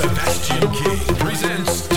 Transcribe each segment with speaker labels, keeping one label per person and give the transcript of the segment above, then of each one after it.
Speaker 1: Sebastian King presents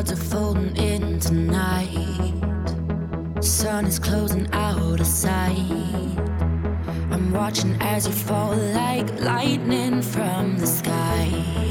Speaker 1: Clouds are folding in tonight. Sun is closing out of sight. I'm watching as you fall like lightning from the sky.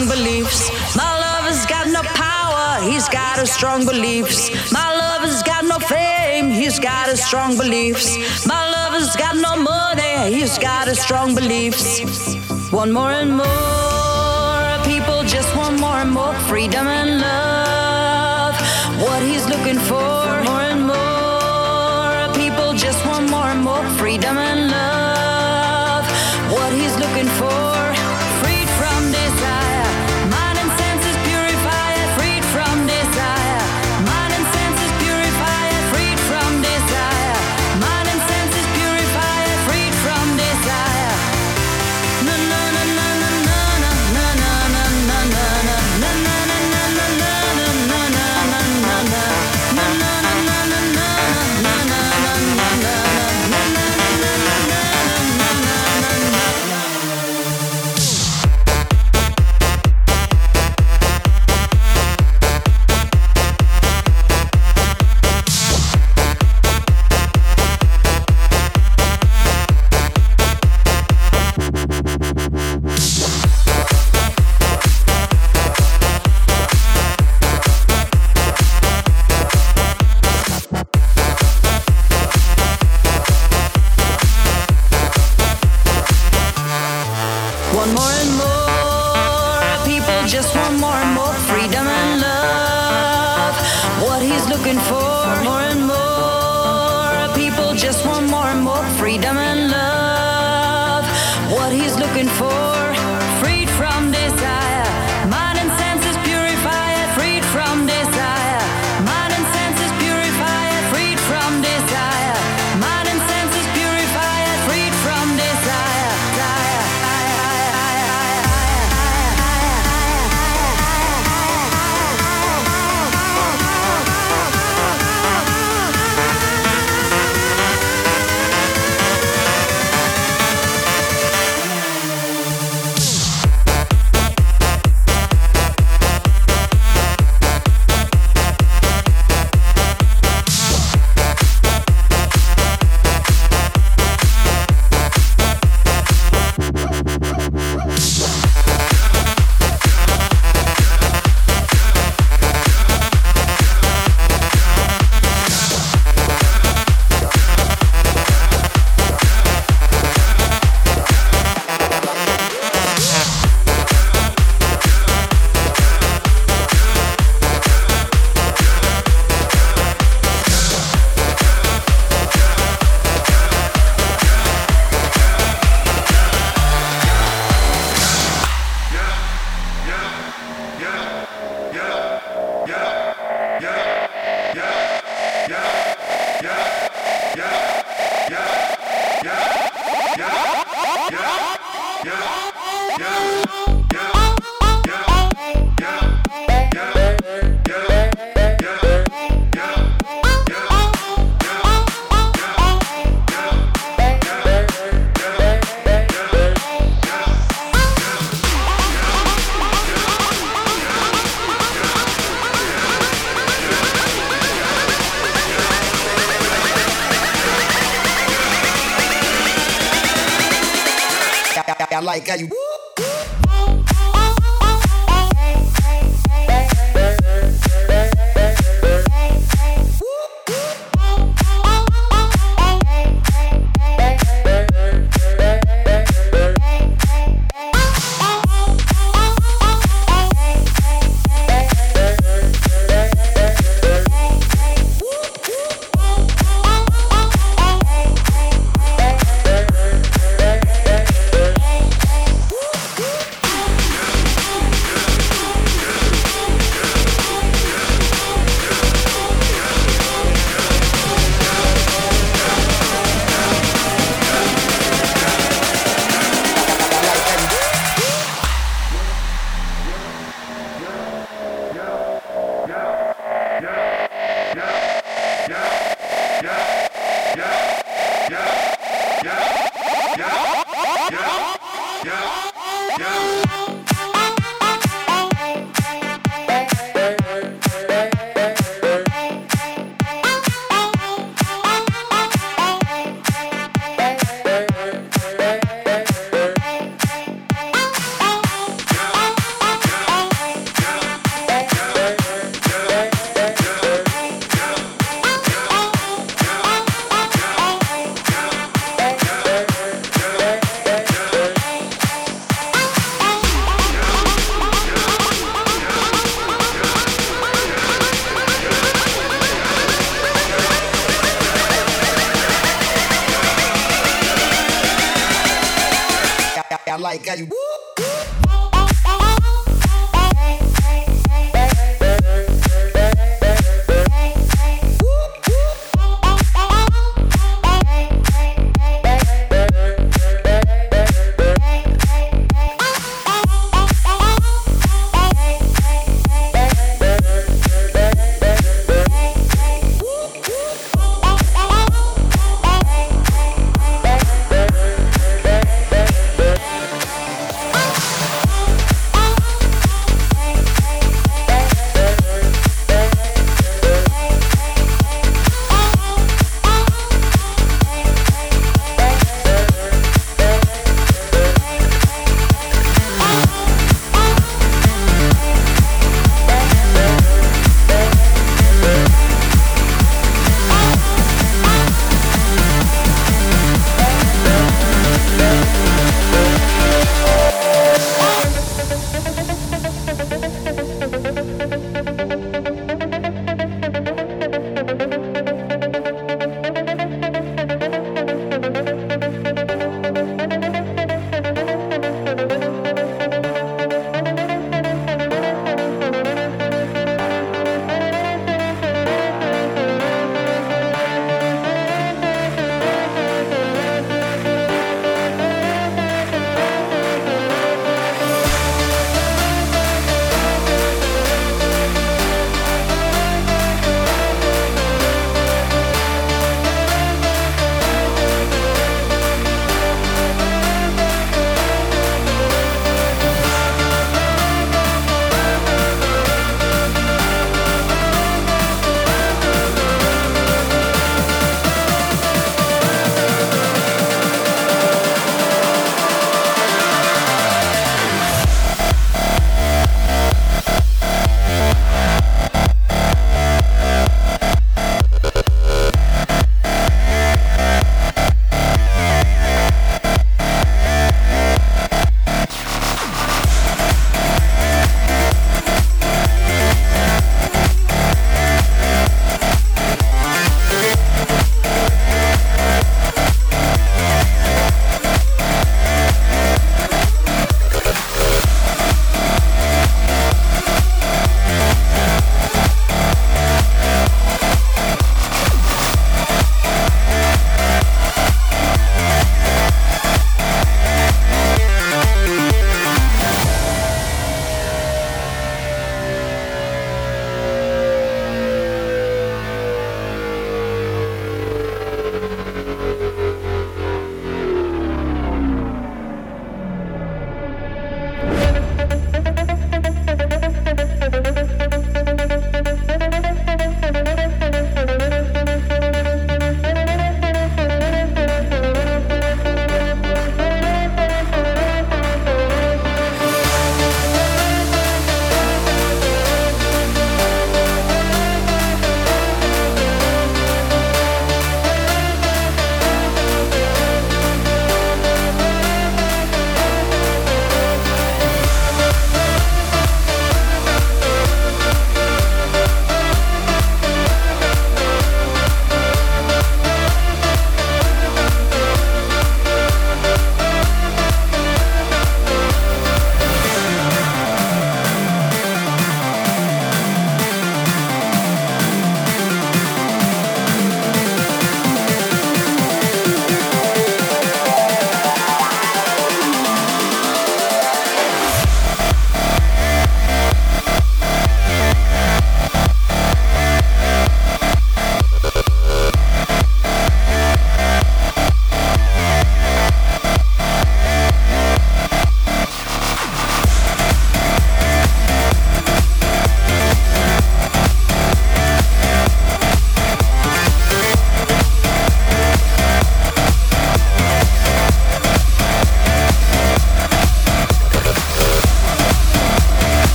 Speaker 2: Strong beliefs. My lover's got no power, he's got his strong beliefs. My lover's got no fame, he's got his
Speaker 1: strong beliefs. My lover's got no money, he's got a strong beliefs. One more and more people just want more and more freedom and love. What he's looking for, more and more people just want more and more freedom and love.
Speaker 2: I like how you.